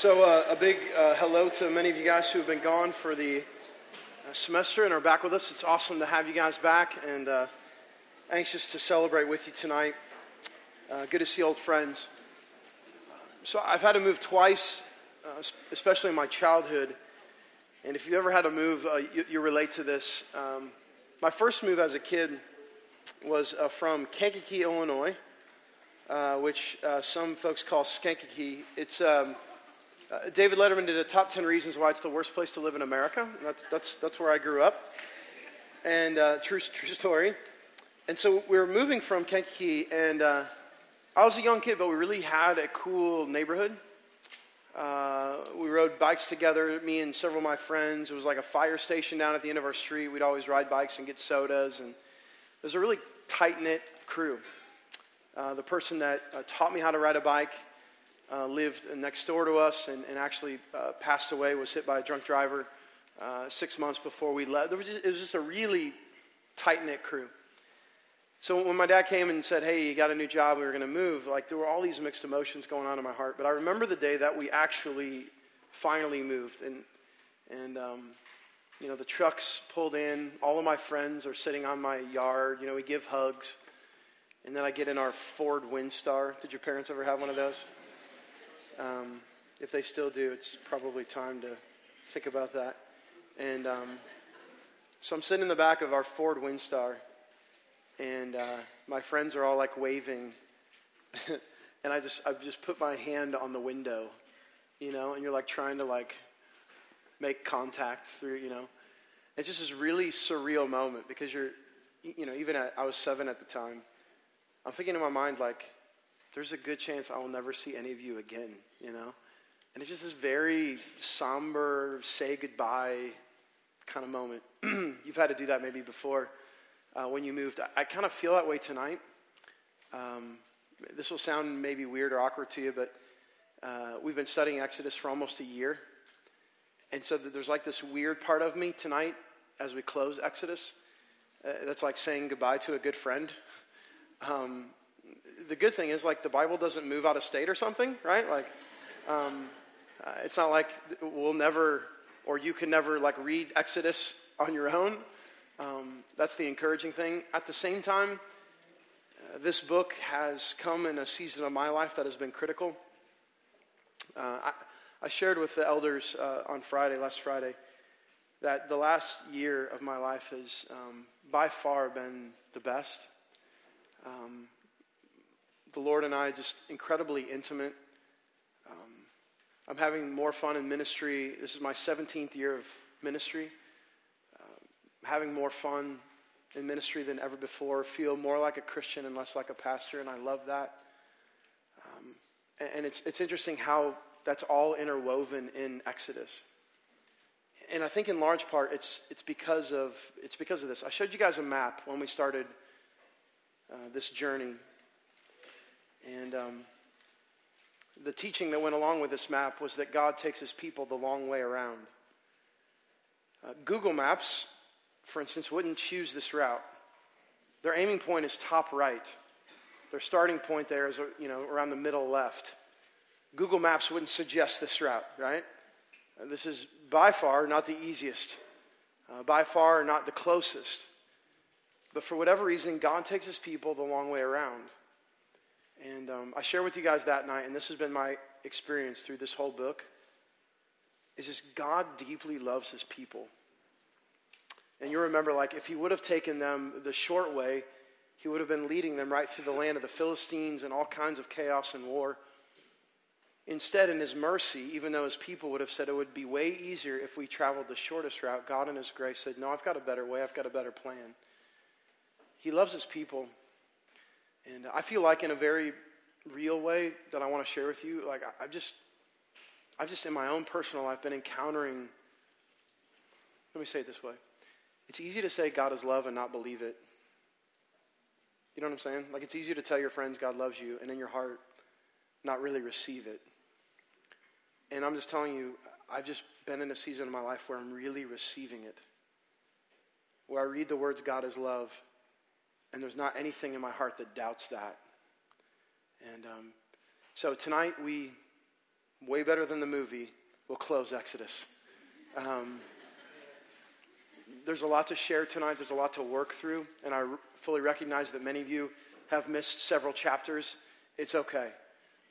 So, uh, a big uh, hello to many of you guys who have been gone for the uh, semester and are back with us. It's awesome to have you guys back and uh, anxious to celebrate with you tonight. Uh, good to see old friends. So, I've had to move twice, especially in my childhood. And if you ever had to move, you, you, relate to this. Um, my first move as a kid was from Kankakee, Illinois. Which some folks call Skankakee. It's um, uh, David Letterman did a top 10 reasons why it's the worst place to live in America. That's, that's, that's where I grew up. And uh, true, true story. And so we were moving from Kankakee, and uh, I was a young kid, but we really had a cool neighborhood. Uh, we rode bikes together, me and several of my friends. It was like a fire station down at the end of our street. We'd always ride bikes and get sodas. And it was a really tight knit crew. Uh, the person that taught me how to ride a bike uh, lived next door to us and, and actually uh, passed away, was hit by a drunk driver uh, six months before we left. Was just, it was just a really tight knit crew. So when my dad came and said, Hey, you got a new job, we were going to move, like there were all these mixed emotions going on in my heart. But I remember the day that we actually finally moved. And, and um, you know, the trucks pulled in, all of my friends are sitting on my yard, you know, we give hugs. And then I get in our Ford Windstar. Did your parents ever have one of those? Um, if they still do, it's probably time to think about that. And um, so I'm sitting in the back of our Ford Windstar, and uh, my friends are all like waving, and I just I've just put my hand on the window, you know, and you're like trying to like make contact through, you know. It's just this really surreal moment because you're, you know, even at, I was seven at the time. I'm thinking in my mind like, there's a good chance I will never see any of you again, you know? And it's just this very somber, say goodbye kind of moment. You've had to do that maybe before uh, when you moved. I, I kind of feel that way tonight. Um, this will sound maybe weird or awkward to you, but uh, we've been studying Exodus for almost a year. And so there's like this weird part of me tonight as we close Exodus uh, that's like saying goodbye to a good friend. Um, the good thing is, like, the Bible doesn't move out of state or something, right? Like, um, uh, it's not like we'll never, or you can never, like, read Exodus on your own. Um, that's the encouraging thing. At the same time, uh, this book has come in a season of my life that has been critical. Uh, I, I, shared with the elders uh, on Friday, last Friday, that the last year of my life has um, by far been the best. Um, the Lord and I just incredibly intimate. Um, I'm having more fun in ministry. This is my 17th year of ministry. Uh, having more fun in ministry than ever before. Feel more like a Christian and less like a pastor, and I love that. Um, and, and it's, it's interesting how that's all interwoven in Exodus. And I think in large part it's, it's, because of, it's because of this. I showed you guys a map when we started uh, this journey and um, the teaching that went along with this map was that God takes his people the long way around. Uh, Google Maps, for instance, wouldn't choose this route. Their aiming point is top right. Their starting point there is, you know, around the middle left. Google Maps wouldn't suggest this route, right? Uh, this is by far not the easiest, uh, by far not the closest. But for whatever reason, God takes his people the long way around. And um, I share with you guys that night, and this has been my experience through this whole book, is just God deeply loves his people. And you remember, like, if he would have taken them the short way, he would have been leading them right through the land of the Philistines and all kinds of chaos and war. Instead, in his mercy, even though his people would have said it would be way easier if we traveled the shortest route, God in his grace said, No, I've got a better way, I've got a better plan. He loves his people. And I feel like in a very real way that I want to share with you, like I, have just, I've just in my own personal life been encountering. Let me say it this way: It's easy to say God is love and not believe it. You know what I'm saying? Like it's easier to tell your friends God loves you, and in your heart, not really receive it. And I'm just telling you, I've just been in a season of my life where I'm really receiving it. Where I read the words God is love, and there's not anything in my heart that doubts that. And um, so tonight we way better than the movie, will close Exodus. Um, there's a lot to share tonight, there's a lot to work through, and I fully recognize that many of you have missed several chapters. It's okay.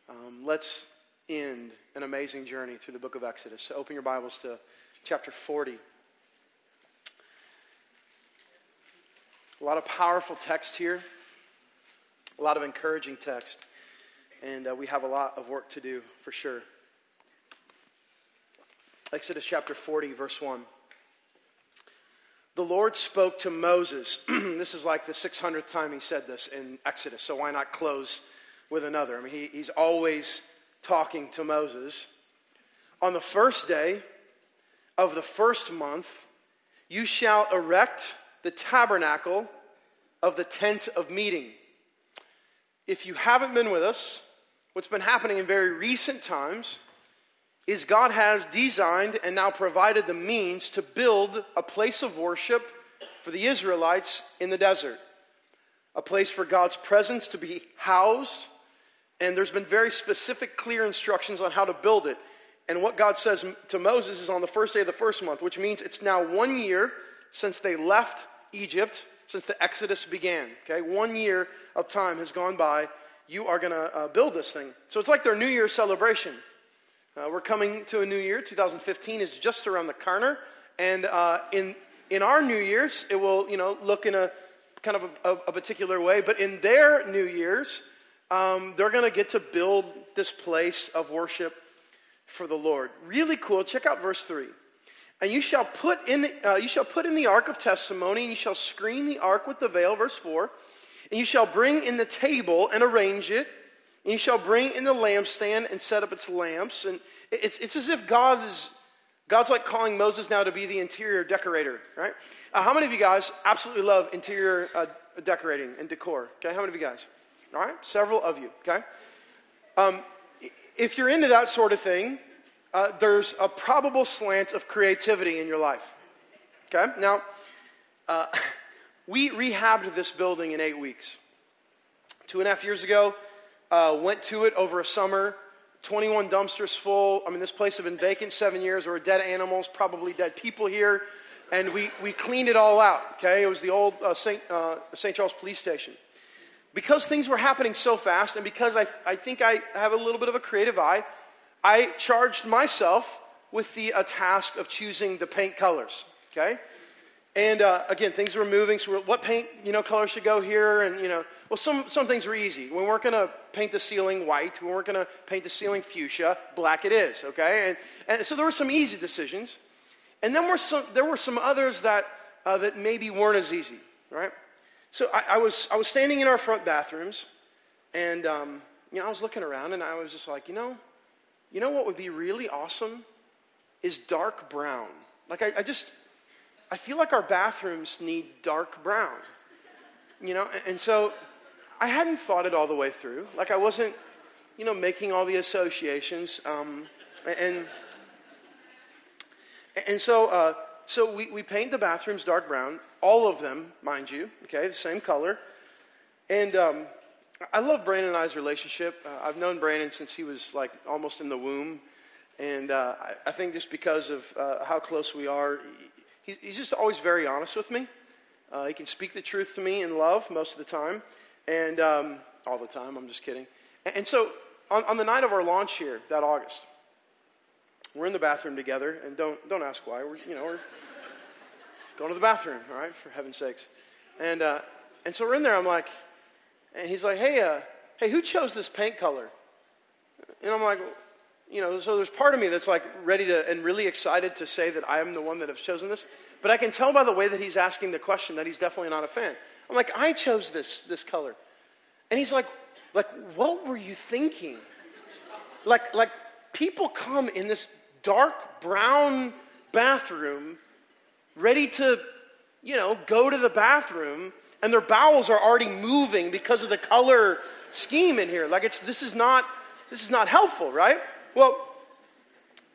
Um, let's end an amazing journey through the book of Exodus. So open your Bibles to chapter 40. A lot of powerful text here, a lot of encouraging text, and uh, we have a lot of work to do for sure. Exodus chapter 40, verse 1. The Lord spoke to Moses. this is like the 600th time he said this in Exodus, so why not close with another? I mean, he, he's always talking to Moses. On the first day of the first month, you shall erect the tabernacle of the tent of meeting. If you haven't been with us, what's been happening in very recent times is God has designed and now provided the means to build a place of worship for the Israelites in the desert, a place for God's presence to be housed. And there's been very specific, clear instructions on how to build it. And what God says to Moses is on the first day of the first month, which means it's now one year since they left Egypt, since the Exodus began. Okay, one year of time has gone by. You are going to uh, build this thing. So it's like their New Year celebration. Uh, we're coming to a new year. 2015 is just around the corner. And uh, in, in our New Year's, it will, you know, look in a kind of a, a particular way. But in their New Year's, um, they're going to get to build this place of worship for the Lord. Really cool. Check out verse 3. And you shall put in the, uh, you shall put in the ark of testimony, and you shall screen the ark with the veil, verse 4. And you shall bring in the table and arrange it and you shall bring in the lampstand and set up its lamps. And it's, it's as if God is, God's like calling Moses now to be the interior decorator, right? Uh, how many of you guys absolutely love interior uh, decorating and decor? Okay, how many of you guys? All right, several of you, okay? Um, if you're into that sort of thing, uh, there's a probable slant of creativity in your life. Okay? Now, uh, we rehabbed this building in eight weeks. Two and a half years ago, uh, went to it over a summer. 21 dumpsters full. I mean, this place had been vacant seven years. There were dead animals, probably dead people here. And we, we cleaned it all out, okay? It was the old uh, St. Uh, St. Charles Police Station. Because things were happening so fast, and because I, I think I have a little bit of a creative eye, I charged myself with the uh, task of choosing the paint colors, okay? And uh, again, things were moving. So, what paint, you know, color should go here? And you know, well, some some things were easy. We weren't going to paint the ceiling white. We weren't going to paint the ceiling fuchsia. Black it is, okay? And, and so there were some easy decisions, and then were some, there were some others that uh, that maybe weren't as easy, right? So I, I, was I was standing in our front bathrooms, and um, you know, I was looking around, and I was just like, you know, you know what would be really awesome is dark brown. Like I, I just I feel like our bathrooms need dark brown. You know, and so I hadn't thought it all the way through. Like I wasn't, you know, making all the associations. Um, and and so uh, so we, we paint the bathrooms dark brown, all of them, mind you, okay, the same color. And um, I love Brandon and I's relationship. Uh, I've known Brandon since he was like almost in the womb. And uh, I, I, think just because of uh, how close we are, he's just always very honest with me. Uh, he can speak the truth to me in love most of the time, and um, all the time. I'm just kidding. And, and so, on, on, the night of our launch here that August, we're in the bathroom together, and don't don't ask why. We're you know we're going to the bathroom, all right, for heaven's sakes. And uh, and so we're in there. I'm like, and he's like, hey, uh, hey, who chose this paint color? And I'm like, you know, so there's part of me that's like ready to and really excited to say that I am the one that has chosen this. But I can tell by the way that he's asking the question that he's definitely not a fan. I'm like, I chose this this color. And he's like, like, what were you thinking? Like, like people come in this dark brown bathroom, ready to, you know, go to the bathroom, and their bowels are already moving because of the color scheme in here. Like it's this is not this is not helpful, right? Well,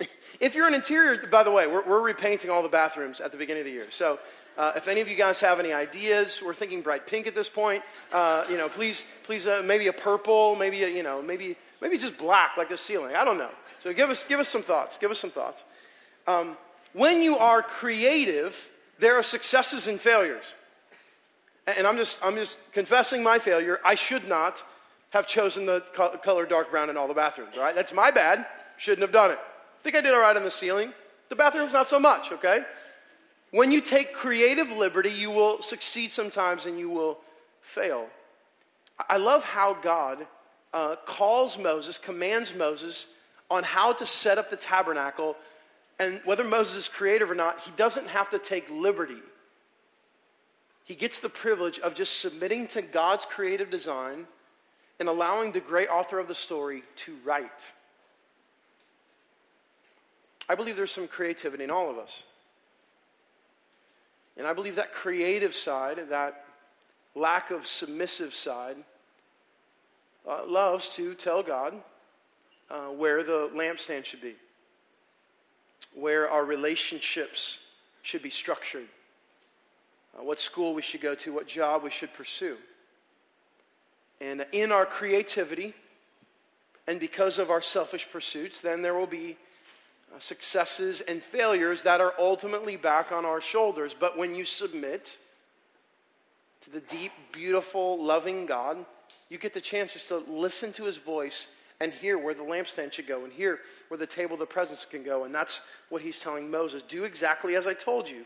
if you're an interior, by the way, we're, we're repainting all the bathrooms at the beginning of the year. So uh, if any of you guys have any ideas, we're thinking bright pink at this point. Uh, you know, please, please, uh, maybe a purple, maybe a, you know, maybe maybe just black like the ceiling. I don't know. So give us, give us some thoughts. Give us some thoughts. Um, when you are creative, there are successes and failures. And I'm just, I'm just confessing my failure. I should not have chosen the color dark brown in all the bathrooms, right? That's my bad. Shouldn't have done it. I think I did all right on the ceiling. The bathrooms, not so much, okay? When you take creative liberty, you will succeed sometimes and you will fail. I love how God uh, calls Moses, commands Moses on how to set up the tabernacle. And whether Moses is creative or not, he doesn't have to take liberty. He gets the privilege of just submitting to God's creative design and allowing the great author of the story to write. I believe there's some creativity in all of us. And I believe that creative side, that lack of submissive side, uh, loves to tell God uh, where the lampstand should be, where our relationships should be structured, what school we should go to, what job we should pursue. And in our creativity, and because of our selfish pursuits, then there will be uh, successes and failures that are ultimately back on our shoulders. But when you submit to the deep, beautiful, loving God, you get the chance just to listen to his voice and hear where the lampstand should go and hear where the table of the presence can go. And that's what he's telling Moses do exactly as I told you.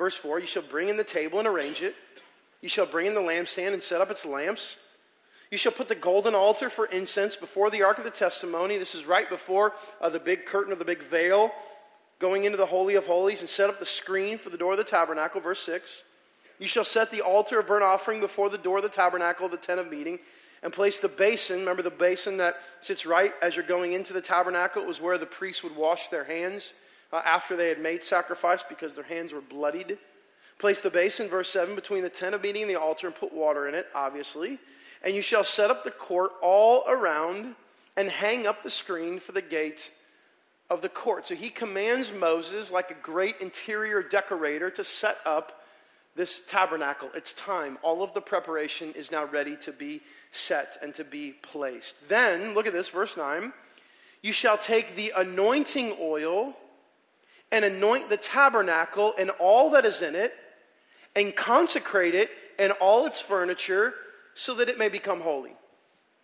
Verse 4 You shall bring in the table and arrange it, you shall bring in the lampstand and set up its lamps. You shall put the golden altar for incense before the ark of the testimony. This is right before uh, the big curtain of the big veil going into the Holy of Holies and set up the screen for the door of the tabernacle. Verse 6. You shall set the altar of burnt offering before the door of the tabernacle of the tent of meeting and place the basin. Remember the basin that sits right as you're going into the tabernacle? It was where the priests would wash their hands uh, after they had made sacrifice because their hands were bloodied. Place the basin, verse 7, between the tent of meeting and the altar and put water in it, obviously. And you shall set up the court all around and hang up the screen for the gate of the court. So he commands Moses, like a great interior decorator, to set up this tabernacle. It's time. All of the preparation is now ready to be set and to be placed. Then, look at this, verse 9. You shall take the anointing oil and anoint the tabernacle and all that is in it, and consecrate it and all its furniture so that it may become holy.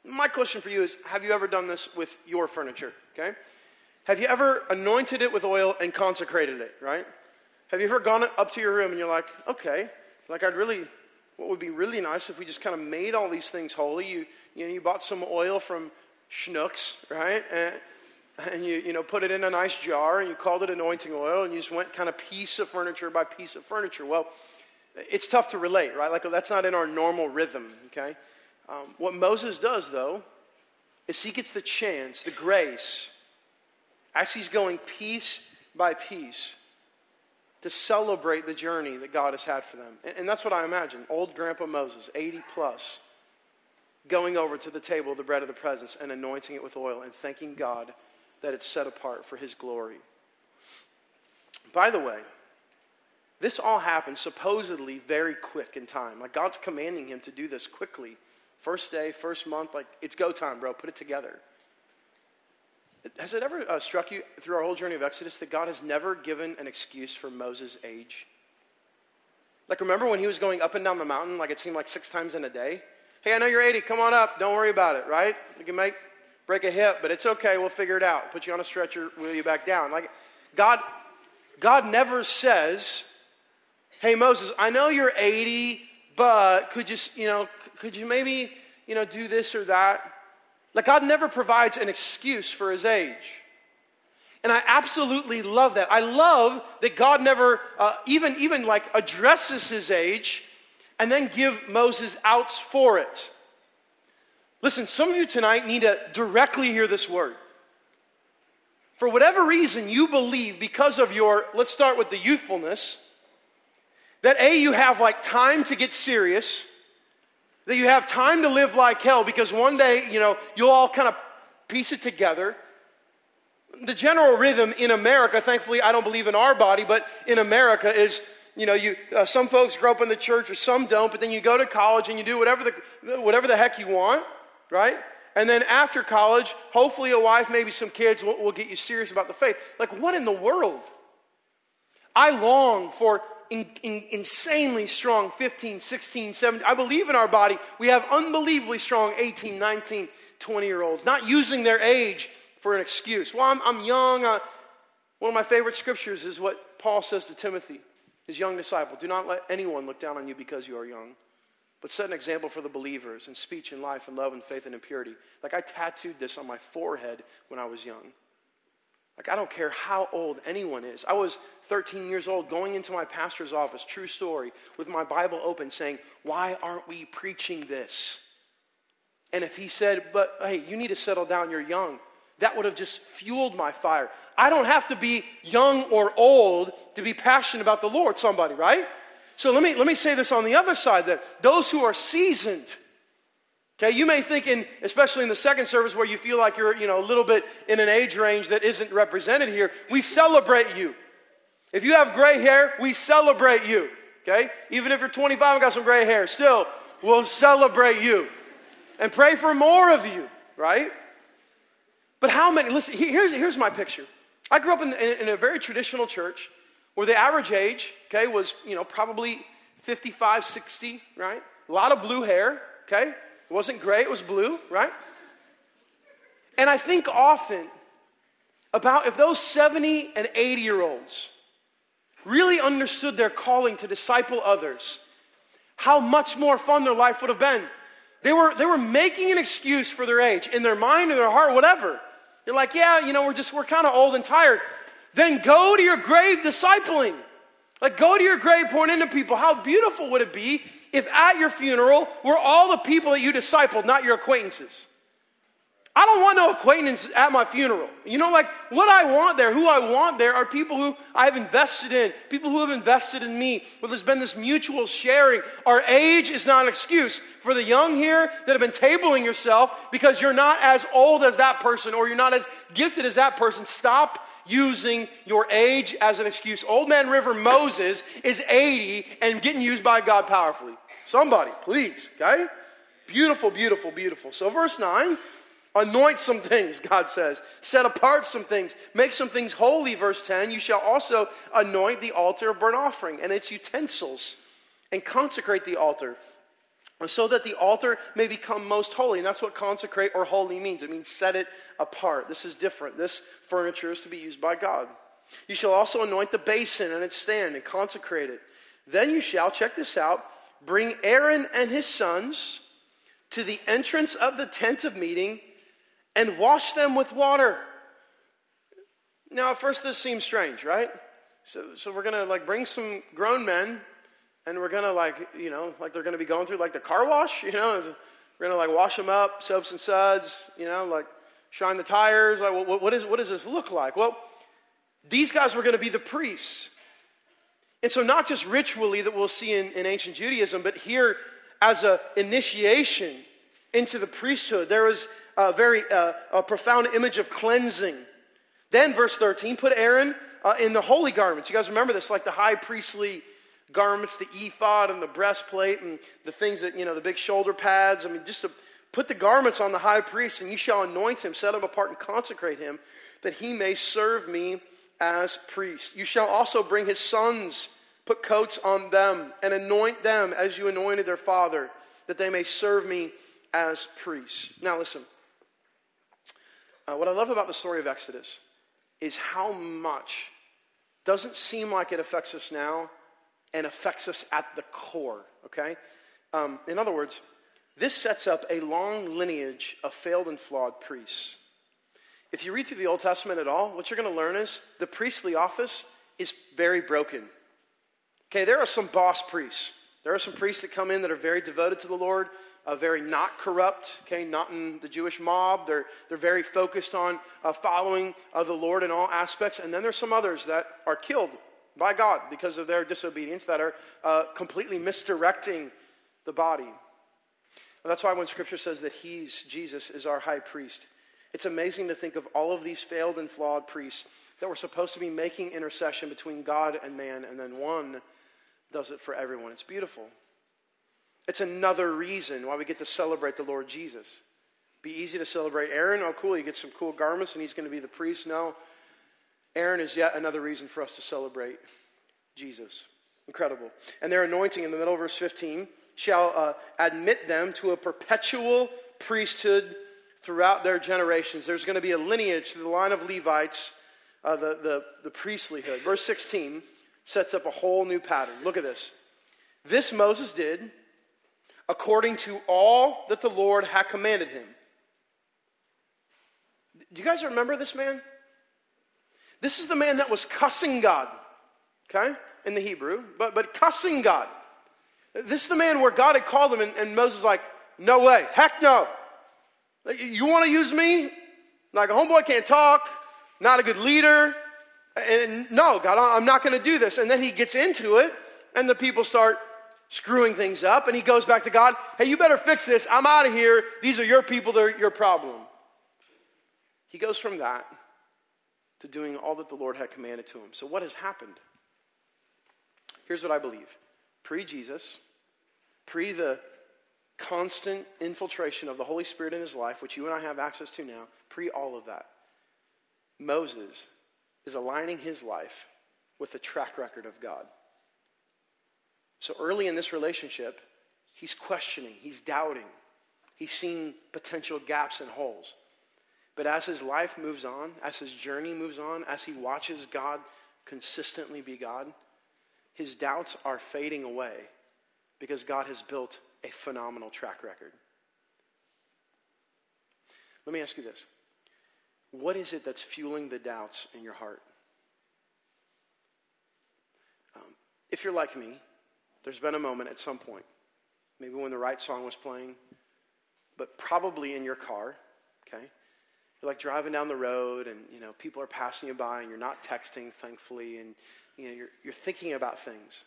My question for you is Have you ever done this with your furniture? Okay? Have you ever anointed it with oil and consecrated it, right? Have you ever gone up to your room and you're like, okay, like I'd really, what would be really nice if we just kind of made all these things holy? You, you know, you bought some oil from Schnucks, right? And, and you, you know, put it in a nice jar and you called it anointing oil and you just went kind of piece of furniture by piece of furniture. Well, it's tough to relate, right? Like that's not in our normal rhythm, okay? Um, what Moses does, though, is he gets the chance, the grace, as he's going piece by piece, to celebrate the journey that God has had for them. And, and that's what I imagine. Old Grandpa Moses, 80 plus, going over to the table of the bread of the presence and anointing it with oil and thanking God that it's set apart for his glory. By the way, this all happened supposedly very quick in time. Like God's commanding him to do this quickly. First day, first month, like it's go time, bro. Put it together. Has it ever uh, struck you through our whole journey of Exodus that God has never given an excuse for Moses' age? Like, remember when he was going up and down the mountain, like it seemed like six times in a day? Hey, I know you're 80. Come on up. Don't worry about it, right? You can make, break a hip, but it's okay. We'll figure it out. Put you on a stretcher, wheel you back down. Like, God, God never says, Hey, Moses, I know you're 80, but could you, you know, could you maybe, you know, do this or that? Like, God never provides an excuse for his age. And I absolutely love that. I love that God never uh, even, even like addresses his age and then give Moses outs for it. Listen, some of you tonight need to directly hear this word. For whatever reason you believe because of your, let's start with the youthfulness, that A, you have like time to get serious, that you have time to live like hell because one day, you know, you'll all kind of piece it together. The general rhythm in America, thankfully, I don't believe in our body, but in America is, you know, you, uh, some folks grow up in the church or some don't, but then you go to college and you do whatever the, whatever the heck you want, right? And then after college, hopefully a wife, maybe some kids will, will get you serious about the faith. Like, what in the world? I long for in, in, insanely strong 15, 16, 17. I believe in our body. We have unbelievably strong 18, 19, 20 year olds, not using their age for an excuse. Well, I'm, I'm young. Uh, one of my favorite scriptures is what Paul says to Timothy, his young disciple Do not let anyone look down on you because you are young, but set an example for the believers in speech and life and love and faith and in purity. Like I tattooed this on my forehead when I was young. Like, I don't care how old anyone is. I was 13 years old going into my pastor's office, true story, with my Bible open saying, Why aren't we preaching this? And if he said, But hey, you need to settle down, you're young, that would have just fueled my fire. I don't have to be young or old to be passionate about the Lord, somebody, right? So let me, let me say this on the other side that those who are seasoned, Okay, you may think in, especially in the second service where you feel like you're, you know, a little bit in an age range that isn't represented here, we celebrate you. If you have gray hair, we celebrate you. Okay? Even if you're 25 and got some gray hair, still, we'll celebrate you. And pray for more of you, right? But how many, listen, here's, here's my picture. I grew up in, in a very traditional church where the average age, okay, was, you know, probably 55, 60, right? A lot of blue hair, okay? It wasn't gray, it was blue, right? And I think often about if those 70 and 80 year olds really understood their calling to disciple others, how much more fun their life would have been. They were, they were making an excuse for their age in their mind, in their heart, whatever. They're like, yeah, you know, we're just, we're kind of old and tired. Then go to your grave discipling. Like, go to your grave pouring into people. How beautiful would it be if at your funeral were all the people that you discipled, not your acquaintances? I don't want no acquaintance at my funeral. You know, like what I want there, who I want there are people who I've invested in, people who have invested in me, where there's been this mutual sharing. Our age is not an excuse. For the young here that have been tabling yourself because you're not as old as that person or you're not as gifted as that person, stop using your age as an excuse. Old Man River Moses is 80 and getting used by God powerfully. Somebody, please, okay? Beautiful, beautiful, beautiful. So, verse 9 anoint some things, God says. Set apart some things. Make some things holy, verse 10. You shall also anoint the altar of burnt offering and its utensils and consecrate the altar so that the altar may become most holy. And that's what consecrate or holy means. It means set it apart. This is different. This furniture is to be used by God. You shall also anoint the basin and its stand and consecrate it. Then you shall, check this out, bring Aaron and his sons to the entrance of the tent of meeting and wash them with water. Now, at first, this seems strange, right? So, so we're going to like bring some grown men and we're gonna like you know like they're gonna be going through like the car wash you know? We're gonna like wash them up soaps and suds you know like shine the tires. Like what, what, is, what does this look like? Well these guys were gonna be the priests. And so not just ritually that we'll see in, in ancient judaism but here as a initiation into the priesthood there was a very uh, a profound image of cleansing. Then verse 13 put aaron uh, in the holy garments. You guys remember this like the high priestly garments, the ephod and the breastplate and the things that, you know, the big shoulder pads. I mean, just to put the garments on the high priest, and you shall anoint him, set him apart, and consecrate him, that he may serve me as priest. You shall also bring his sons, put coats on them, and anoint them as you anointed their father, that they may serve me as priests. Now, listen. Uh, what I love about the story of Exodus is how much doesn't seem like it affects us now, and affects us at the core, okay? Um, in other words, this sets up a long lineage of failed and flawed priests. If you read through the Old Testament at all, what you're going to learn is the priestly office is very broken. Okay, there are some boss priests. There are some priests that come in that are very devoted to the Lord, uh, very not corrupt, okay, not in the Jewish mob. They're, they're very focused on uh, following uh, the Lord in all aspects. And then there's some others that are killed by God because of their disobedience that are uh, completely misdirecting the body. And that's why when Scripture says that He's, Jesus, is our high priest, it's amazing to think of all of these failed and flawed priests that were supposed to be making intercession between God and man, and then one does it for everyone. It's beautiful. It's another reason why we get to celebrate the Lord Jesus Be easy to celebrate. Aaron, oh, cool, he gets some cool garments and he's going to be the priest. No. Aaron is yet another reason for us to celebrate Jesus. Incredible. And their anointing in the middle of verse 15 shall uh, admit them to a perpetual priesthood throughout their generations. There's going to be a lineage to the line of Levites, uh, the, the, the priestlyhood. Verse 16 sets up a whole new pattern. Look at this. This Moses did according to all that the Lord had commanded him. Do you guys remember this man? This is the man that was cussing God, okay, in the Hebrew, but, but cussing God. This is the man where God had called him, and, and Moses like, no way, heck no. You want to use me? Like a homeboy can't talk, not a good leader. And no, God, I'm not going to do this. And then he gets into it, and the people start screwing things up, and he goes back to God, hey, you better fix this. I'm out of here. These are your people, they're your problem. He goes from that to doing all that the Lord had commanded to him. So, what has happened? Here's what I believe pre Jesus, pre the constant infiltration of the Holy Spirit in his life, which you and I have access to now, pre all of that, Moses is aligning his life with the track record of God. So early in this relationship, he's questioning, he's doubting, he's seeing potential gaps and holes. But as his life moves on, as his journey moves on, as he watches God consistently be God, his doubts are fading away because God has built a phenomenal track record. Let me ask you this What is it that's fueling the doubts in your heart? Um, if you're like me, there's been a moment at some point, maybe when the right song was playing, but probably in your car, okay? You're like driving down the road and, you know, people are passing you by and you're not texting, thankfully, and, you know, you're, you're thinking about things.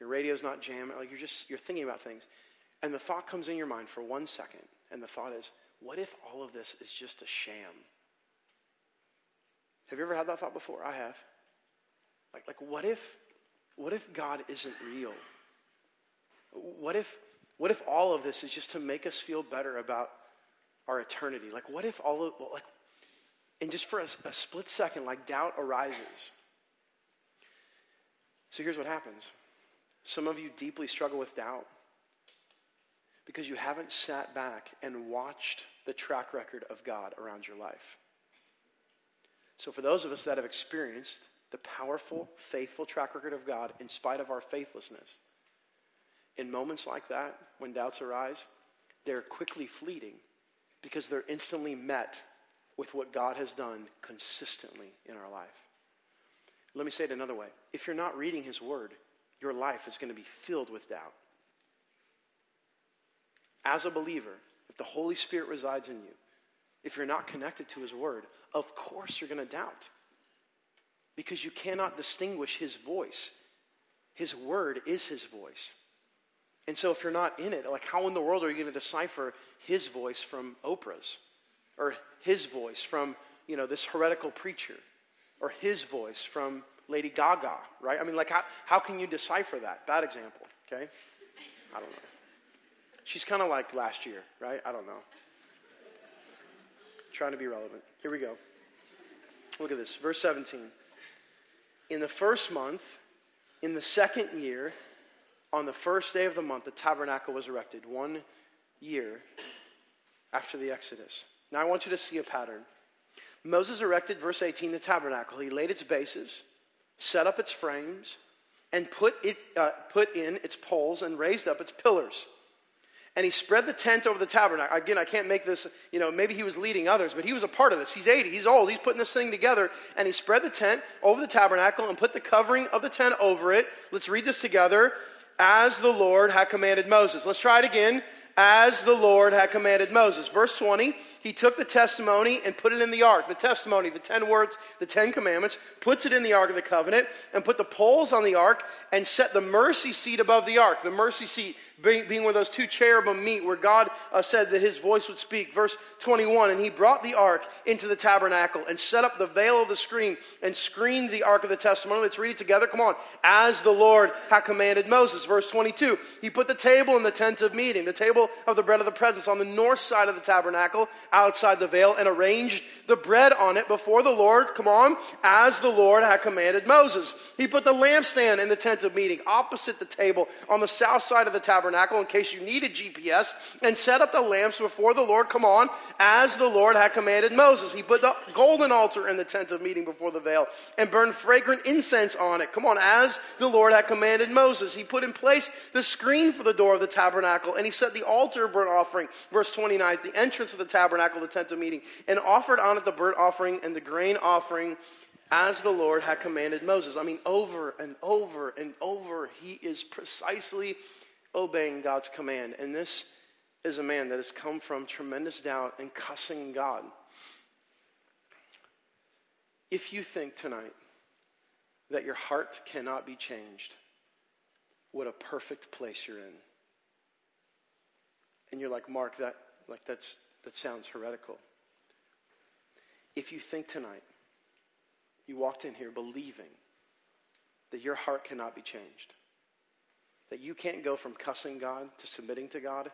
Your radio's not jamming. Like you're just, you're thinking about things. And the thought comes in your mind for one second. And the thought is, what if all of this is just a sham? Have you ever had that thought before? I have. Like, like what if, what if God isn't real? What if, what if all of this is just to make us feel better about our eternity? Like, what if all of, like, and just for a, a split second, like doubt arises. So here's what happens some of you deeply struggle with doubt because you haven't sat back and watched the track record of God around your life. So, for those of us that have experienced the powerful, faithful track record of God in spite of our faithlessness, in moments like that, when doubts arise, they're quickly fleeting because they're instantly met with what God has done consistently in our life. Let me say it another way. If you're not reading His Word, your life is going to be filled with doubt. As a believer, if the Holy Spirit resides in you, if you're not connected to His Word, of course you're going to doubt. Because you cannot distinguish His voice. His Word is His voice. And so if you're not in it, like how in the world are you going to decipher His voice from Oprah's? Or His voice from, you know, this heretical preacher? Or His voice from Lady Gaga, right? I mean, like, how, how can you decipher that? Bad example, okay? I don't know. She's kind of like last year, right? I don't know. Trying to be relevant. Here we go. Look at this. Verse 17. In the first month, in the second year, on the first day of the month, the tabernacle was erected, one year after the Exodus. Now I want you to see a pattern. Moses erected, verse 18, the tabernacle. He laid its bases, set up its frames, and put, it, uh, put in its poles and raised up its pillars and he spread the tent over the tabernacle. Again, I can't make this, you know, maybe he was leading others, but he was a part of this. He's 80, he's old, he's putting this thing together, and he spread the tent over the tabernacle and put the covering of the tent over it. Let's read this together. As the Lord had commanded Moses. Let's try it again. As the Lord had commanded Moses. Verse 20, he took the testimony and put it in the ark. The testimony, the 10 words, the 10 commandments, puts it in the ark of the covenant and put the poles on the ark and set the mercy seat above the ark. The mercy seat being, being where those two cherubim meet, where God uh, said that his voice would speak. Verse 21 And he brought the ark into the tabernacle and set up the veil of the screen and screened the ark of the testimony. Let's read it together. Come on. As the Lord had commanded Moses. Verse 22 He put the table in the tent of meeting, the table of the bread of the presence on the north side of the tabernacle outside the veil and arranged the bread on it before the Lord. Come on. As the Lord had commanded Moses. He put the lampstand in the tent of meeting opposite the table on the south side of the tabernacle in case you needed GPS and set up the lamps before the Lord, come on, as the Lord had commanded Moses. He put the golden altar in the tent of meeting before the veil and burned fragrant incense on it. Come on, as the Lord had commanded Moses. He put in place the screen for the door of the tabernacle and he set the altar burnt offering, verse 29, the entrance of the tabernacle, the tent of meeting, and offered on it the burnt offering and the grain offering as the Lord had commanded Moses. I mean, over and over and over, he is precisely obeying God's command. And this is a man that has come from tremendous doubt and cussing God. If you think tonight that your heart cannot be changed, what a perfect place you're in. And you're like, Mark, that like that's that sounds heretical. If you think tonight you walked in here believing that your heart cannot be changed, that you can't go from cussing God to submitting to God,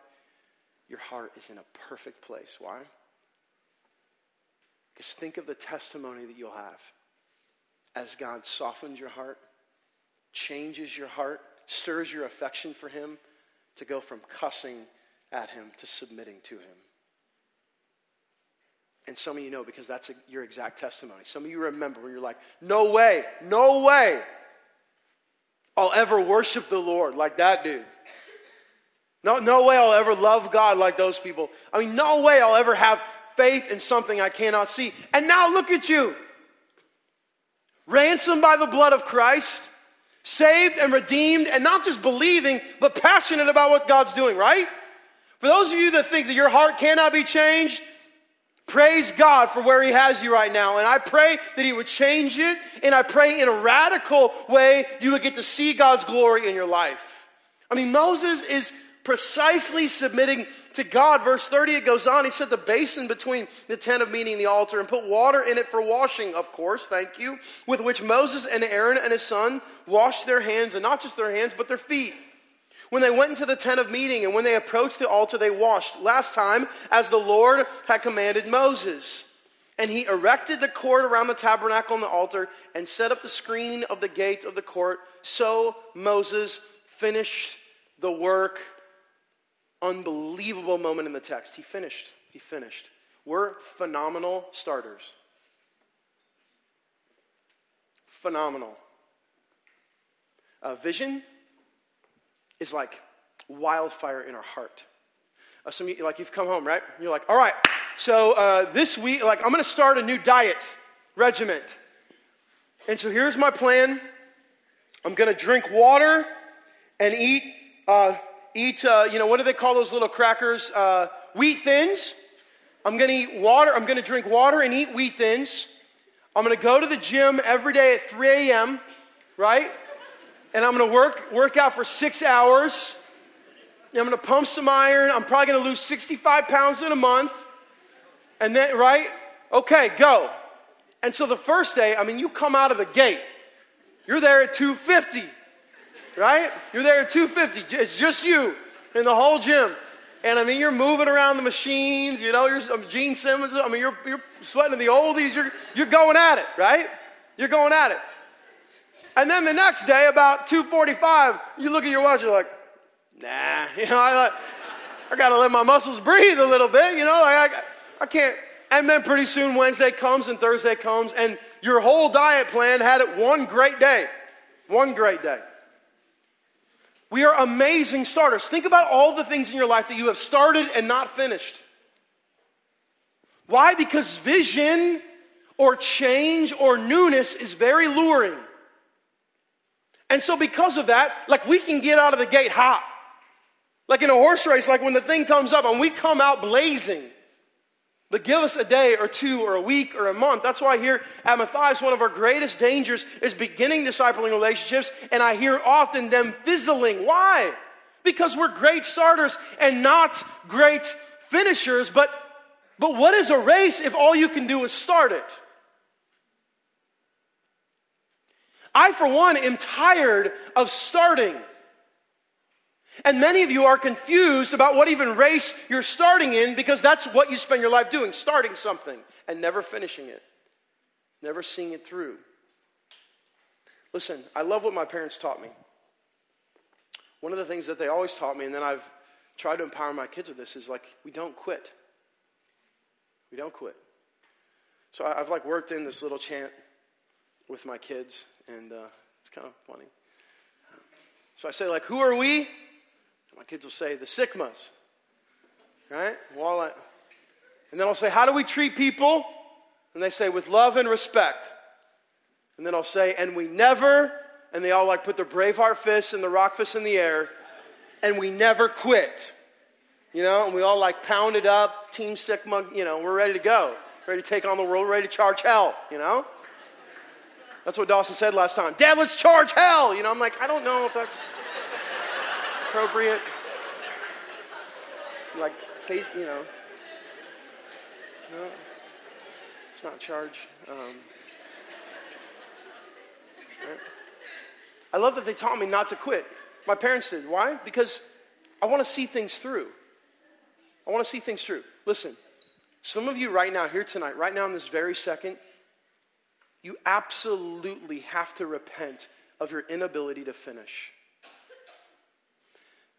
your heart is in a perfect place. Why? Because think of the testimony that you'll have as God softens your heart, changes your heart, stirs your affection for Him to go from cussing at Him to submitting to Him. And some of you know because that's a, your exact testimony. Some of you remember when you're like, no way, no way. I'll ever worship the Lord like that dude. No, no way I'll ever love God like those people. I mean, no way I'll ever have faith in something I cannot see. And now look at you. Ransomed by the blood of Christ, saved and redeemed, and not just believing, but passionate about what God's doing, right? For those of you that think that your heart cannot be changed, Praise God for where He has you right now. And I pray that He would change it. And I pray in a radical way you would get to see God's glory in your life. I mean, Moses is precisely submitting to God. Verse 30, it goes on. He set the basin between the tent of meeting and the altar and put water in it for washing, of course, thank you, with which Moses and Aaron and his son washed their hands, and not just their hands, but their feet. When they went into the tent of meeting and when they approached the altar, they washed. Last time, as the Lord had commanded Moses. And he erected the court around the tabernacle and the altar and set up the screen of the gate of the court. So Moses finished the work. Unbelievable moment in the text. He finished. He finished. We're phenomenal starters. Phenomenal. Vision is like wildfire in our heart. Uh, some you, like you've come home, right? You're like, all right, so uh, this week, like I'm going to start a new diet regiment. And so here's my plan. I'm going to drink water and eat, uh, eat, uh, you know, what do they call those little crackers? Uh, wheat thins. I'm going to eat water. I'm going to drink water and eat wheat thins. I'm going to go to the gym every day at 3 a.m., right? And I'm to work, work out for six hours. I'm to pump some iron. I'm probably to lose 65 pounds in a month. And then, right? Okay, go. And so the first day, I mean, you come out of the gate, you're there at 250, right? You're there at 250. It's just you in the whole gym. And I mean, you're moving around the machines, you know, you're um, Gene Simmons. I mean, you're, you're sweating the oldies. You're, you're going at it, right? You're going at it. And then the next day, about 2:45, you look at your watch, you're like, nah, you know, I, I got to let my muscles breathe a little bit, you know, like I, I can't. And then pretty soon Wednesday comes and Thursday comes, and your whole diet plan had it one great day, one great day. We are amazing starters. Think about all the things in your life that you have started and not finished. Why? Because vision or change or newness is very luring. And so, because of that, like we can get out of the gate hot. Like in a horse race, like when the thing comes up and we come out blazing. But give us a day or two or a week or a month. That's why here at Matthias, one of our greatest dangers is beginning discipling relationships, and I hear often them fizzling. Why? Because we're great starters and not great finishers. But, but what is a race if all you can do is start it? I, for one, am tired of starting. And many of you are confused about what even race you're starting in because that's what you spend your life doing starting something and never finishing it, never seeing it through. Listen, I love what my parents taught me. One of the things that they always taught me, and then I've tried to empower my kids with this, is like, we don't quit. We don't quit. So I've like worked in this little chant with my kids, and uh, it's kind of funny. So I say, like, who are we? And My kids will say, the Sigmas. Right? Well, and then I'll say, how do we treat people? And they say, with love and respect. And then I'll say, and we never, and they all like put their Braveheart fists and the rock fists in the air, and we never quit. You know, and we all like pound it up, Team Sigma, you know, we're ready to go. Ready to take on the world, ready to charge hell, you know? That's what Dawson said last time. Dad, let's charge hell. You know, I'm like, I don't know if that's appropriate. Like, face, you know. No, it's not charge. Um, right? I love that they taught me not to quit. My parents did. Why? Because I want to see things through. I want to see things through. Listen, some of you right now, here tonight, right now in this very second, you absolutely have to repent of your inability to finish.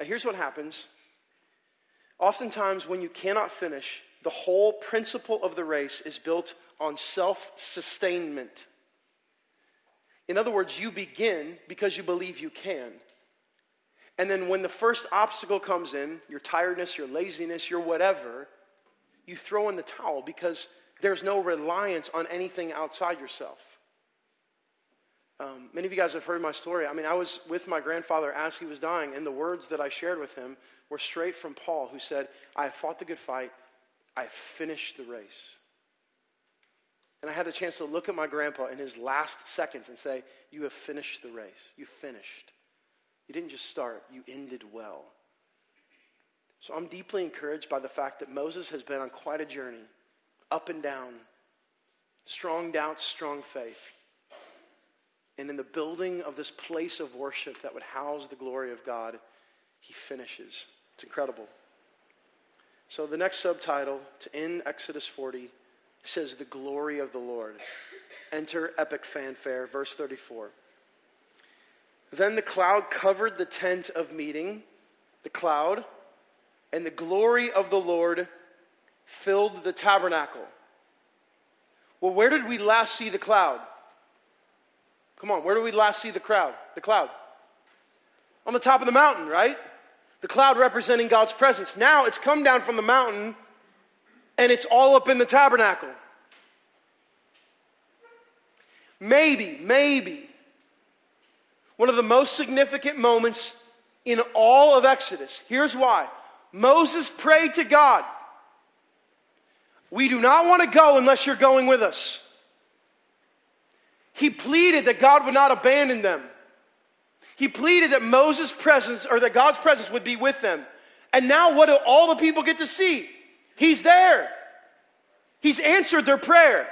Now, here's what happens. Oftentimes, when you cannot finish, the whole principle of the race is built on self sustainment. In other words, you begin because you believe you can. And then when the first obstacle comes in, your tiredness, your laziness, your whatever, you throw in the towel because there's no reliance on anything outside yourself. Um, many of you guys have heard my story. I mean, I was with my grandfather as he was dying, and the words that I shared with him were straight from Paul, who said, I have fought the good fight, I finished the race. And I had the chance to look at my grandpa in his last seconds and say, You have finished the race. You finished. You didn't just start, you ended well. So I'm deeply encouraged by the fact that Moses has been on quite a journey up and down, strong doubts, strong faith. And in the building of this place of worship that would house the glory of God, he finishes. It's incredible. So the next subtitle to end Exodus 40 says, The glory of the Lord. Enter epic fanfare, verse 34. Then the cloud covered the tent of meeting, the cloud, and the glory of the Lord filled the tabernacle. Well, where did we last see the cloud? Come on, where did we last see the crowd? The cloud. On the top of the mountain, right? The cloud representing God's presence. Now it's come down from the mountain and it's all up in the tabernacle. Maybe, maybe one of the most significant moments in all of Exodus. Here's why Moses prayed to God we do not want to go unless you're going with us. He pleaded that God would not abandon them. He pleaded that Moses' presence or that God's presence would be with them. And now, what do all the people get to see? He's there. He's answered their prayer.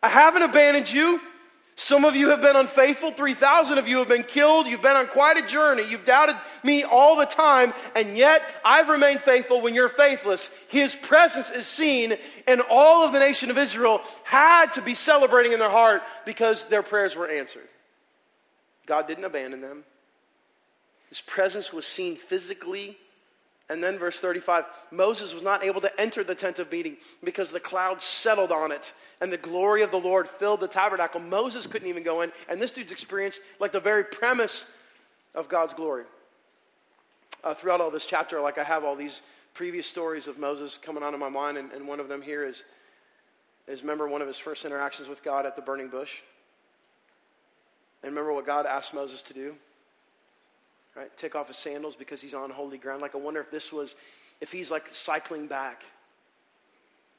I haven't abandoned you. Some of you have been unfaithful. 3,000 of you have been killed. You've been on quite a journey. You've doubted me all the time, and yet I've remained faithful when you're faithless. His presence is seen, and all of the nation of Israel had to be celebrating in their heart because their prayers were answered. God didn't abandon them. His presence was seen physically. And then, verse 35 Moses was not able to enter the tent of meeting because the cloud settled on it and the glory of the Lord filled the tabernacle. Moses couldn't even go in, and this dude's experienced like the very premise of God's glory. Uh, throughout all this chapter, like I have all these previous stories of Moses coming onto my mind, and, and one of them here is, is remember one of his first interactions with God at the burning bush? And remember what God asked Moses to do? Right? Take off his sandals because he's on holy ground. Like, I wonder if this was, if he's like cycling back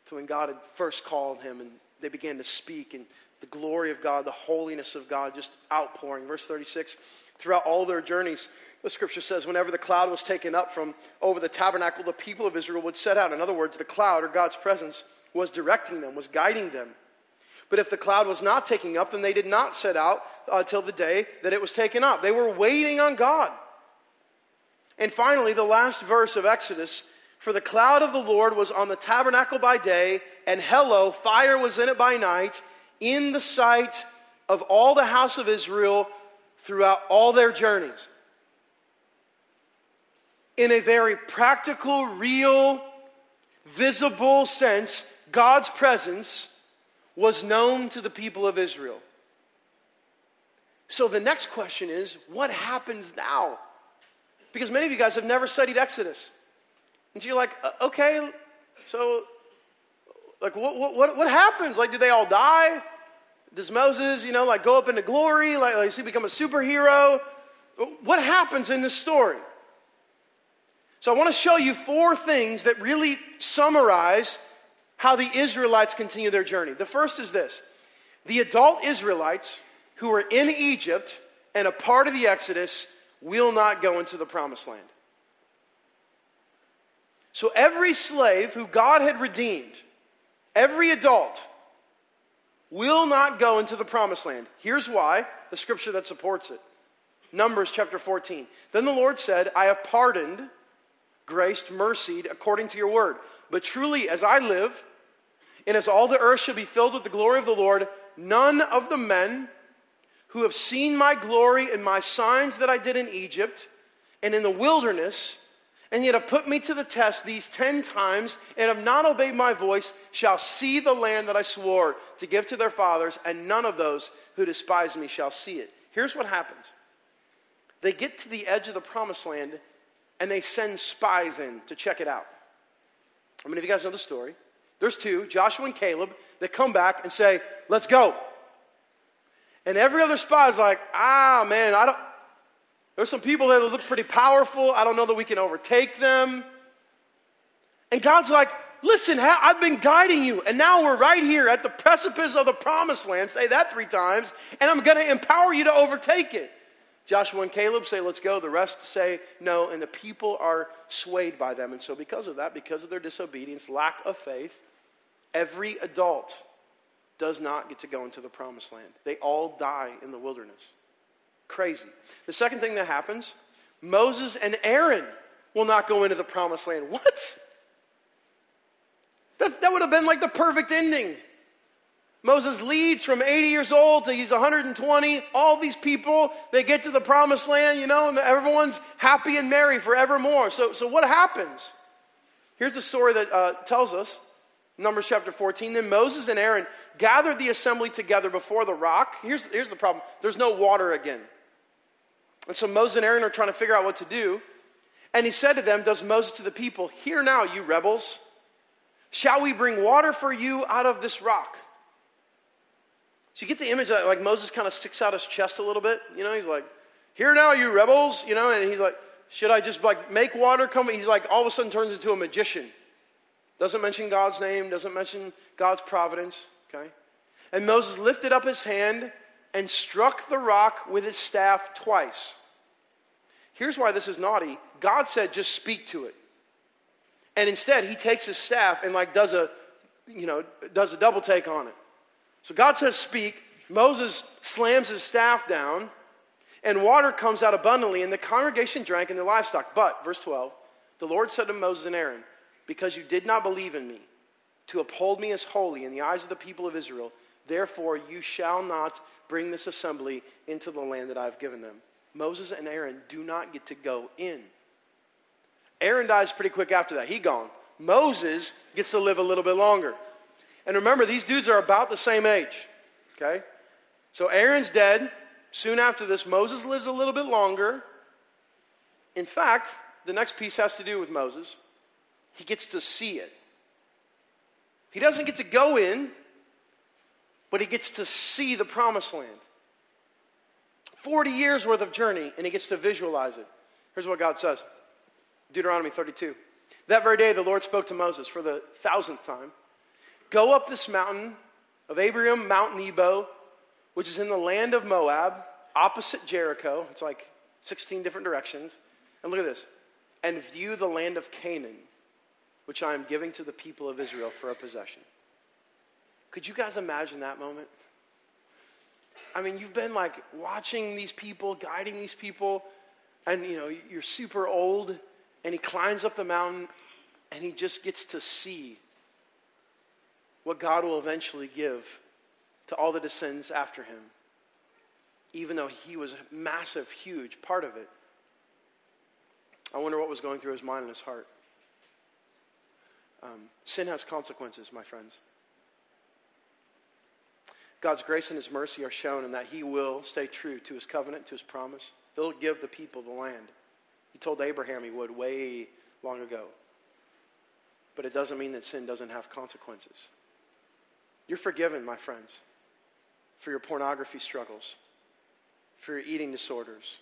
to when God had first called him and they began to speak and the glory of God, the holiness of God just outpouring. Verse 36 throughout all their journeys, the scripture says, whenever the cloud was taken up from over the tabernacle, the people of Israel would set out. In other words, the cloud or God's presence was directing them, was guiding them. But if the cloud was not taking up, then they did not set out until uh, the day that it was taken up. They were waiting on God. And finally, the last verse of Exodus For the cloud of the Lord was on the tabernacle by day, and hello, fire was in it by night, in the sight of all the house of Israel throughout all their journeys. In a very practical, real, visible sense, God's presence was known to the people of Israel. So the next question is what happens now? Because many of you guys have never studied Exodus. And so you're like, uh, okay, so, like, what, what, what happens? Like, do they all die? Does Moses, you know, like go up into glory? Like, like, does he become a superhero? What happens in this story? So I want to show you four things that really summarize how the Israelites continue their journey. The first is this the adult Israelites who are in Egypt and a part of the Exodus will not go into the promised land. So every slave who God had redeemed, every adult, will not go into the promised land. Here's why the scripture that supports it Numbers chapter 14. Then the Lord said, I have pardoned, graced, mercied according to your word. But truly, as I live, and as all the earth shall be filled with the glory of the Lord, none of the men who have seen my glory and my signs that I did in Egypt and in the wilderness, and yet have put me to the test these ten times and have not obeyed my voice, shall see the land that I swore to give to their fathers, and none of those who despise me shall see it. Here's what happens they get to the edge of the promised land and they send spies in to check it out. How many of you guys know the story? There's two, Joshua and Caleb, that come back and say, Let's go. And every other spot is like, ah, man, I don't. There's some people that look pretty powerful. I don't know that we can overtake them. And God's like, listen, I've been guiding you, and now we're right here at the precipice of the promised land. Say that three times, and I'm going to empower you to overtake it. Joshua and Caleb say, let's go. The rest say no, and the people are swayed by them. And so, because of that, because of their disobedience, lack of faith, every adult does not get to go into the promised land. They all die in the wilderness. Crazy. The second thing that happens Moses and Aaron will not go into the promised land. What? That, that would have been like the perfect ending. Moses leads from 80 years old to he's 120. All these people, they get to the promised land, you know, and everyone's happy and merry forevermore. So, so what happens? Here's the story that uh, tells us Numbers chapter 14. Then Moses and Aaron gathered the assembly together before the rock. Here's, here's the problem there's no water again. And so Moses and Aaron are trying to figure out what to do. And he said to them, Does Moses to the people, Hear now, you rebels, shall we bring water for you out of this rock? So you get the image that like Moses kind of sticks out his chest a little bit. You know, he's like, Hear now, you rebels, you know, and he's like, Should I just like make water come? He's like, all of a sudden turns into a magician. Doesn't mention God's name, doesn't mention God's providence, okay? And Moses lifted up his hand and struck the rock with his staff twice. Here's why this is naughty. God said, just speak to it. And instead, he takes his staff and like does a, you know, does a double take on it. So God says, speak. Moses slams his staff down, and water comes out abundantly, and the congregation drank and the livestock. But, verse 12, the Lord said to Moses and Aaron, because you did not believe in me to uphold me as holy in the eyes of the people of Israel. Therefore, you shall not bring this assembly into the land that I've given them. Moses and Aaron do not get to go in. Aaron dies pretty quick after that. He gone. Moses gets to live a little bit longer. And remember, these dudes are about the same age. Okay? So Aaron's dead. Soon after this, Moses lives a little bit longer. In fact, the next piece has to do with Moses he gets to see it. He doesn't get to go in, but he gets to see the promised land. 40 years worth of journey, and he gets to visualize it. Here's what God says Deuteronomy 32. That very day, the Lord spoke to Moses for the thousandth time Go up this mountain of Abarim, Mount Nebo, which is in the land of Moab, opposite Jericho. It's like 16 different directions. And look at this. And view the land of Canaan, which I am giving to the people of Israel for a possession. Could you guys imagine that moment? I mean, you've been like watching these people, guiding these people, and you know, you're super old, and he climbs up the mountain and he just gets to see what God will eventually give to all the descendants after him, even though he was a massive, huge part of it. I wonder what was going through his mind and his heart. Um, sin has consequences, my friends. God's grace and his mercy are shown in that he will stay true to his covenant, to his promise. He'll give the people the land. He told Abraham he would way long ago. But it doesn't mean that sin doesn't have consequences. You're forgiven, my friends, for your pornography struggles, for your eating disorders,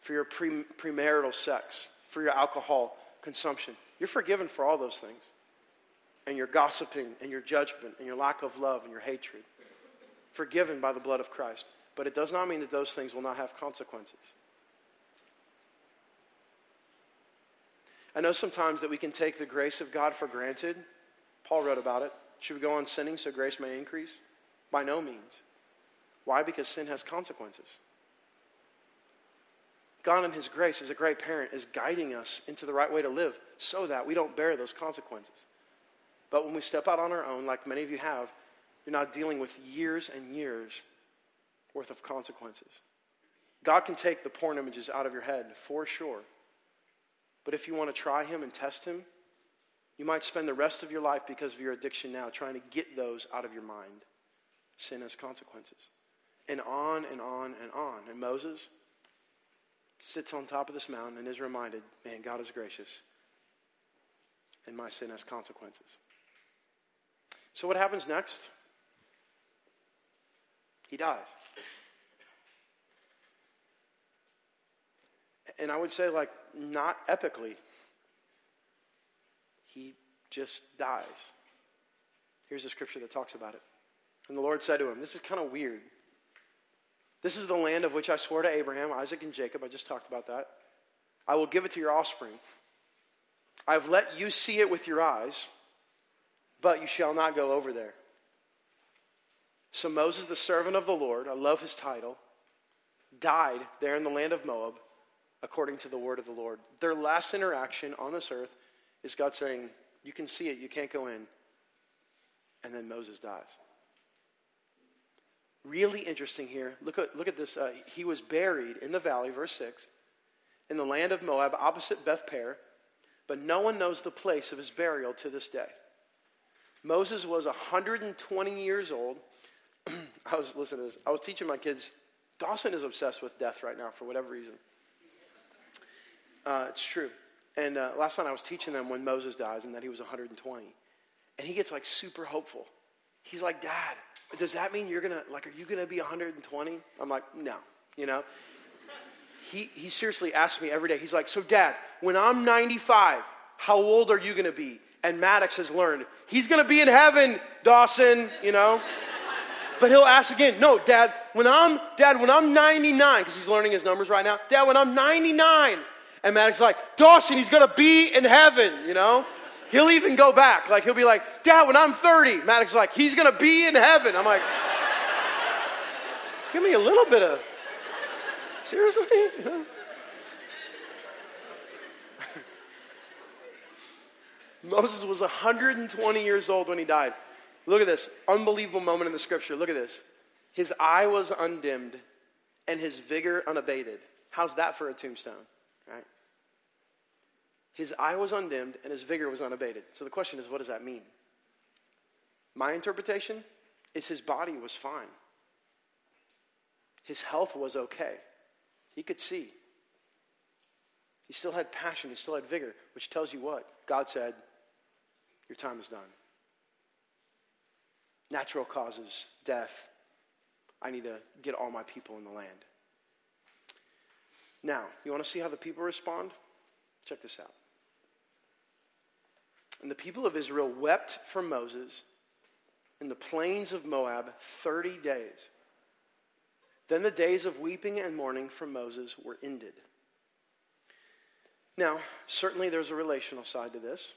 for your pre- premarital sex, for your alcohol consumption. You're forgiven for all those things. And your gossiping and your judgment and your lack of love and your hatred. Forgiven by the blood of Christ. But it does not mean that those things will not have consequences. I know sometimes that we can take the grace of God for granted. Paul wrote about it. Should we go on sinning so grace may increase? By no means. Why? Because sin has consequences. God, in His grace, as a great parent, is guiding us into the right way to live so that we don't bear those consequences. But when we step out on our own, like many of you have, you're not dealing with years and years worth of consequences. God can take the porn images out of your head for sure. But if you want to try Him and test Him, you might spend the rest of your life because of your addiction now trying to get those out of your mind. Sin has consequences. And on and on and on. And Moses sits on top of this mountain and is reminded man, God is gracious. And my sin has consequences. So, what happens next? He dies. And I would say, like, not epically. He just dies. Here's a scripture that talks about it. And the Lord said to him, This is kind of weird. This is the land of which I swore to Abraham, Isaac, and Jacob. I just talked about that. I will give it to your offspring. I've let you see it with your eyes, but you shall not go over there. So Moses, the servant of the Lord, I love his title, died there in the land of Moab according to the word of the Lord. Their last interaction on this earth is God saying, You can see it, you can't go in. And then Moses dies. Really interesting here. Look at, look at this. Uh, he was buried in the valley, verse 6, in the land of Moab, opposite Beth Peor, but no one knows the place of his burial to this day. Moses was 120 years old. I was, listening to this. I was teaching my kids. Dawson is obsessed with death right now for whatever reason. Uh, it's true. And uh, last night I was teaching them when Moses dies and that he was 120. And he gets like super hopeful. He's like, Dad, does that mean you're to, like, are you to be 120? I'm like, no, you know? He, he seriously asks me every day, he's like, so Dad, when I'm 95, how old are you to be? And Maddox has learned, he's to be in heaven, Dawson, you know? But he'll ask again, no, Dad, when I'm, Dad, when I'm 99, because he's learning his numbers right now, Dad, when I'm 99, and Maddox is like, Dawson, he's to be in heaven, you know? He'll even go back. Like, he'll be like, Dad, when I'm 30, Maddox is like, he's going to be in heaven. I'm like, give me a little bit of, seriously? You know? Moses was 120 years old when he died. Look at this unbelievable moment in the scripture. Look at this. His eye was undimmed and his vigor unabated. How's that for a tombstone? His eye was undimmed and his vigor was unabated. So the question is, what does that mean? My interpretation is his body was fine. His health was okay. He could see. He still had passion, he still had vigor, which tells you what? God said, Your time is done. Natural causes, death. I need to get all my people in the land. Now, you want to see how the people respond? Check this out. And the people of Israel wept for Moses in the plains of Moab 30 days. Then the days of weeping and mourning for Moses were ended. Now, certainly there's a relational side to this.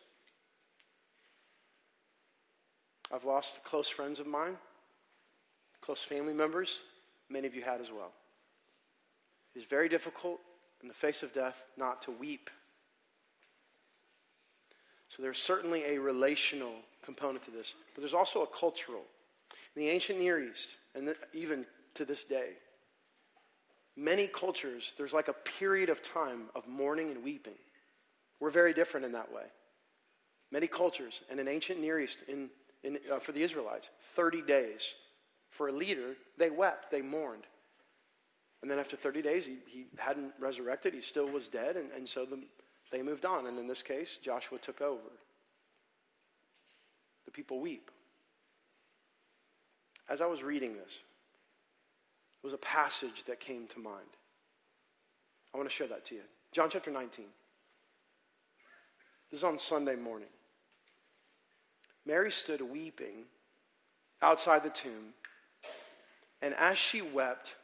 I've lost close friends of mine, close family members. Many of you had as well. It is very difficult in the face of death not to weep. So there's certainly a relational component to this, but there's also a cultural. In the ancient Near East, and even to this day, many cultures, there's like a period of time of mourning and weeping. We're very different in that way. Many cultures, and in ancient Near East, in, in, uh, for the Israelites, 30 days. For a leader, they wept, they mourned. And then after 30 days, he, he hadn't resurrected, he still was dead, and, and so the, they moved on. And in this case, Joshua took over. The people weep. As I was reading this, it was a passage that came to mind. I want to share that to you. John chapter 19. This is on Sunday morning. Mary stood weeping outside the tomb, and as she wept,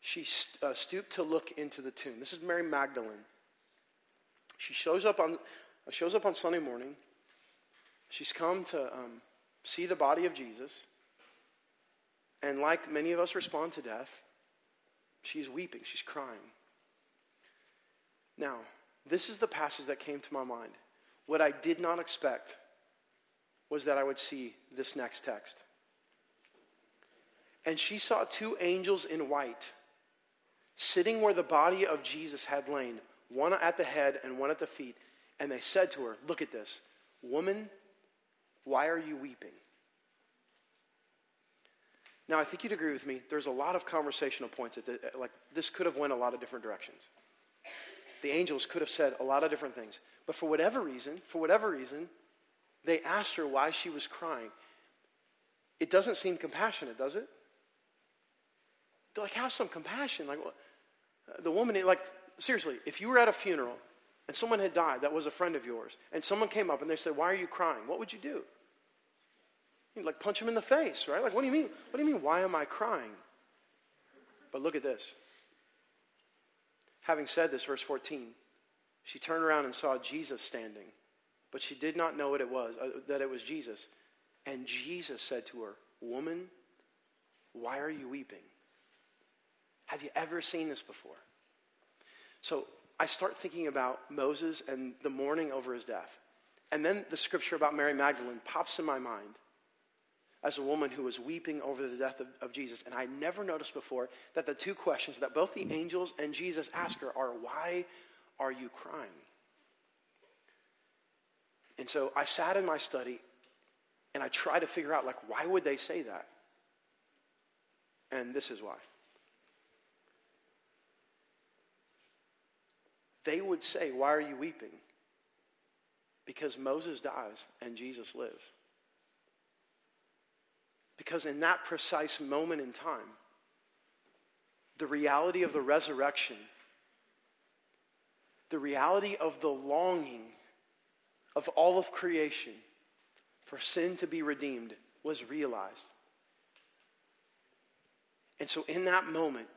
she uh, stooped to look into the tomb. This is Mary Magdalene. She shows up on, shows up on Sunday morning. She's come to um, see the body of Jesus. And like many of us respond to death, she's weeping, she's crying. Now, this is the passage that came to my mind. What I did not expect was that I would see this next text. And she saw two angels in white sitting where the body of Jesus had lain, one at the head and one at the feet. And they said to her, Look at this. Woman, why are you weeping? Now, I think you'd agree with me. There's a lot of conversational points that, like, this could have went a lot of different directions. The angels could have said a lot of different things. But for whatever reason, for whatever reason, they asked her why she was crying. It doesn't seem compassionate, does it? They're like, have some compassion. Like, the woman, like, seriously, if you were at a funeral and someone had died that was a friend of yours, and someone came up and they said, Why are you crying? What would you do? You'd like punch him in the face, right? Like, what do you mean? What do you mean, why am I crying? But look at this. Having said this, verse 14, she turned around and saw Jesus standing, but she did not know what it was, uh, that it was Jesus. And Jesus said to her, Woman, why are you weeping? Have you ever seen this before? So I start thinking about Moses and the mourning over his death. And then the scripture about Mary Magdalene pops in my mind as a woman who was weeping over the death of, of, Jesus. And I never noticed before that the two questions that both the angels and Jesus ask her are why are you crying? And so I sat in my study and I tried to figure out like why would they say that? And this is why. They would say, Why are you weeping? Because Moses dies and Jesus lives. Because in that precise moment in time, the reality of the resurrection, the reality of the longing of all of creation for sin to be redeemed was realized. And so, in that moment,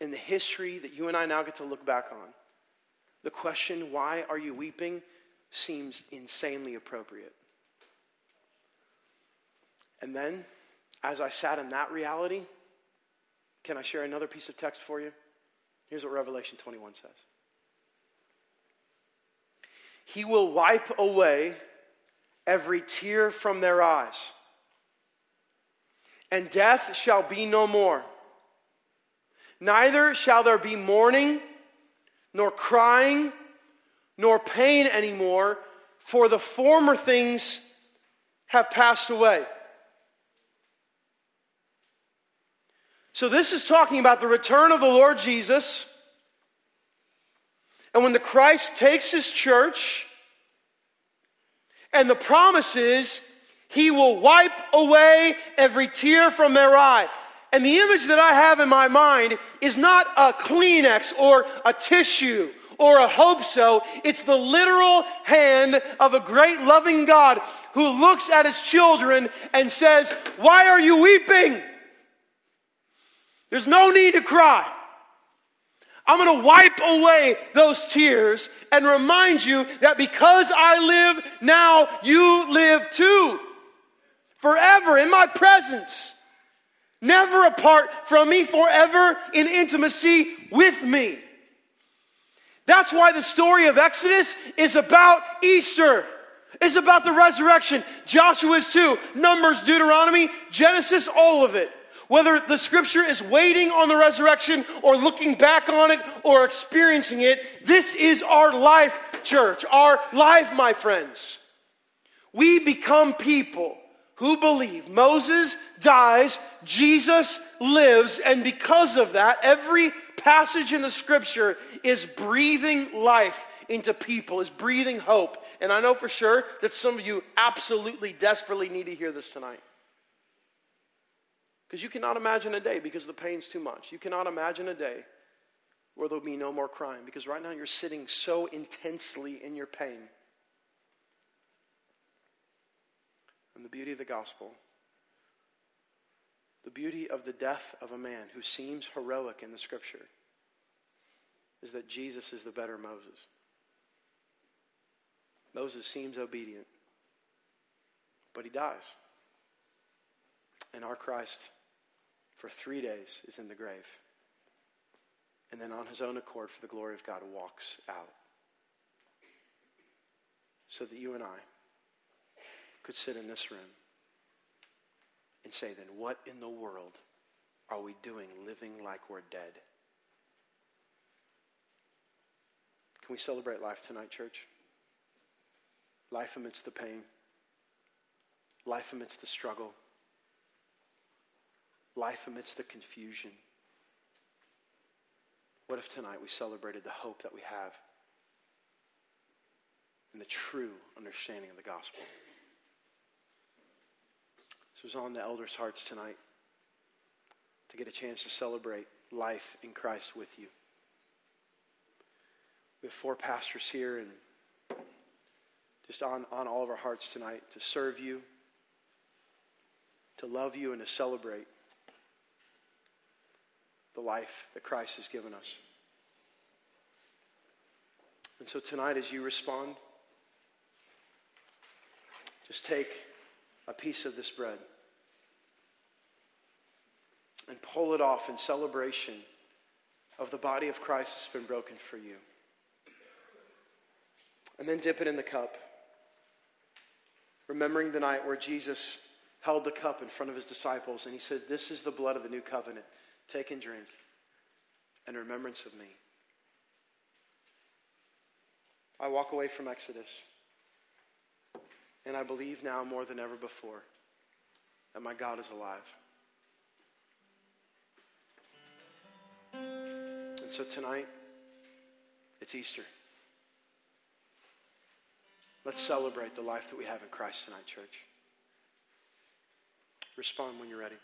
in the history that you and I now get to look back on, the question, why are you weeping, seems insanely appropriate. And then, as I sat in that reality, can I share another piece of text for you? Here's what Revelation 21 says He will wipe away every tear from their eyes, and death shall be no more. Neither shall there be mourning, nor crying, nor pain anymore, for the former things have passed away. So, this is talking about the return of the Lord Jesus. And when the Christ takes his church, and the promise is he will wipe away every tear from their eye. And the image that I have in my mind is not a Kleenex or a tissue or a hope so. It's the literal hand of a great loving God who looks at his children and says, Why are you weeping? There's no need to cry. I'm going to wipe away those tears and remind you that because I live now, you live too. Forever in my presence. Never apart from me, forever in intimacy with me. That's why the story of Exodus is about Easter. It's about the resurrection. Joshua is too. Numbers, Deuteronomy, Genesis, all of it. Whether the scripture is waiting on the resurrection or looking back on it or experiencing it, this is our life, church. Our life, my friends. We become people who believe Moses dies, Jesus lives, and because of that, every passage in the scripture is breathing life into people, is breathing hope. And I know for sure that some of you absolutely desperately need to hear this tonight. Because you cannot imagine a day because the pain's too much. You cannot imagine a day where there'll be no more crying because right now you're sitting so intensely in your pain. And the beauty of the gospel, the beauty of the death of a man who seems heroic in the scripture, is that Jesus is the better Moses. Moses seems obedient, but he dies. And our Christ for three days is in the grave. And then on his own accord, for the glory of God, walks out. So that you and I could sit in this room and say, then what in the world are we doing living like we're dead? Can we celebrate life tonight, church? Life amidst the pain, life amidst the struggle life amidst the confusion. What if tonight we celebrated the hope that we have and the true understanding of the gospel? Was on the elders' hearts tonight to get a chance to celebrate life in Christ with you. We have four pastors here and just on, on all of our hearts tonight to serve you, to love you, and to celebrate the life that Christ has given us. And so tonight, as you respond, just take a piece of this bread and pull it off in celebration of the body of Christ that's been broken for you. And then dip it in the cup, remembering the night where Jesus held the cup in front of his disciples and he said, This is the blood of the new covenant. Take and drink in remembrance of me. I walk away from Exodus, and I believe now more than ever before that my God is alive. And so tonight, it's Easter. Let's celebrate the life that we have in Christ tonight, church. Respond when you're ready.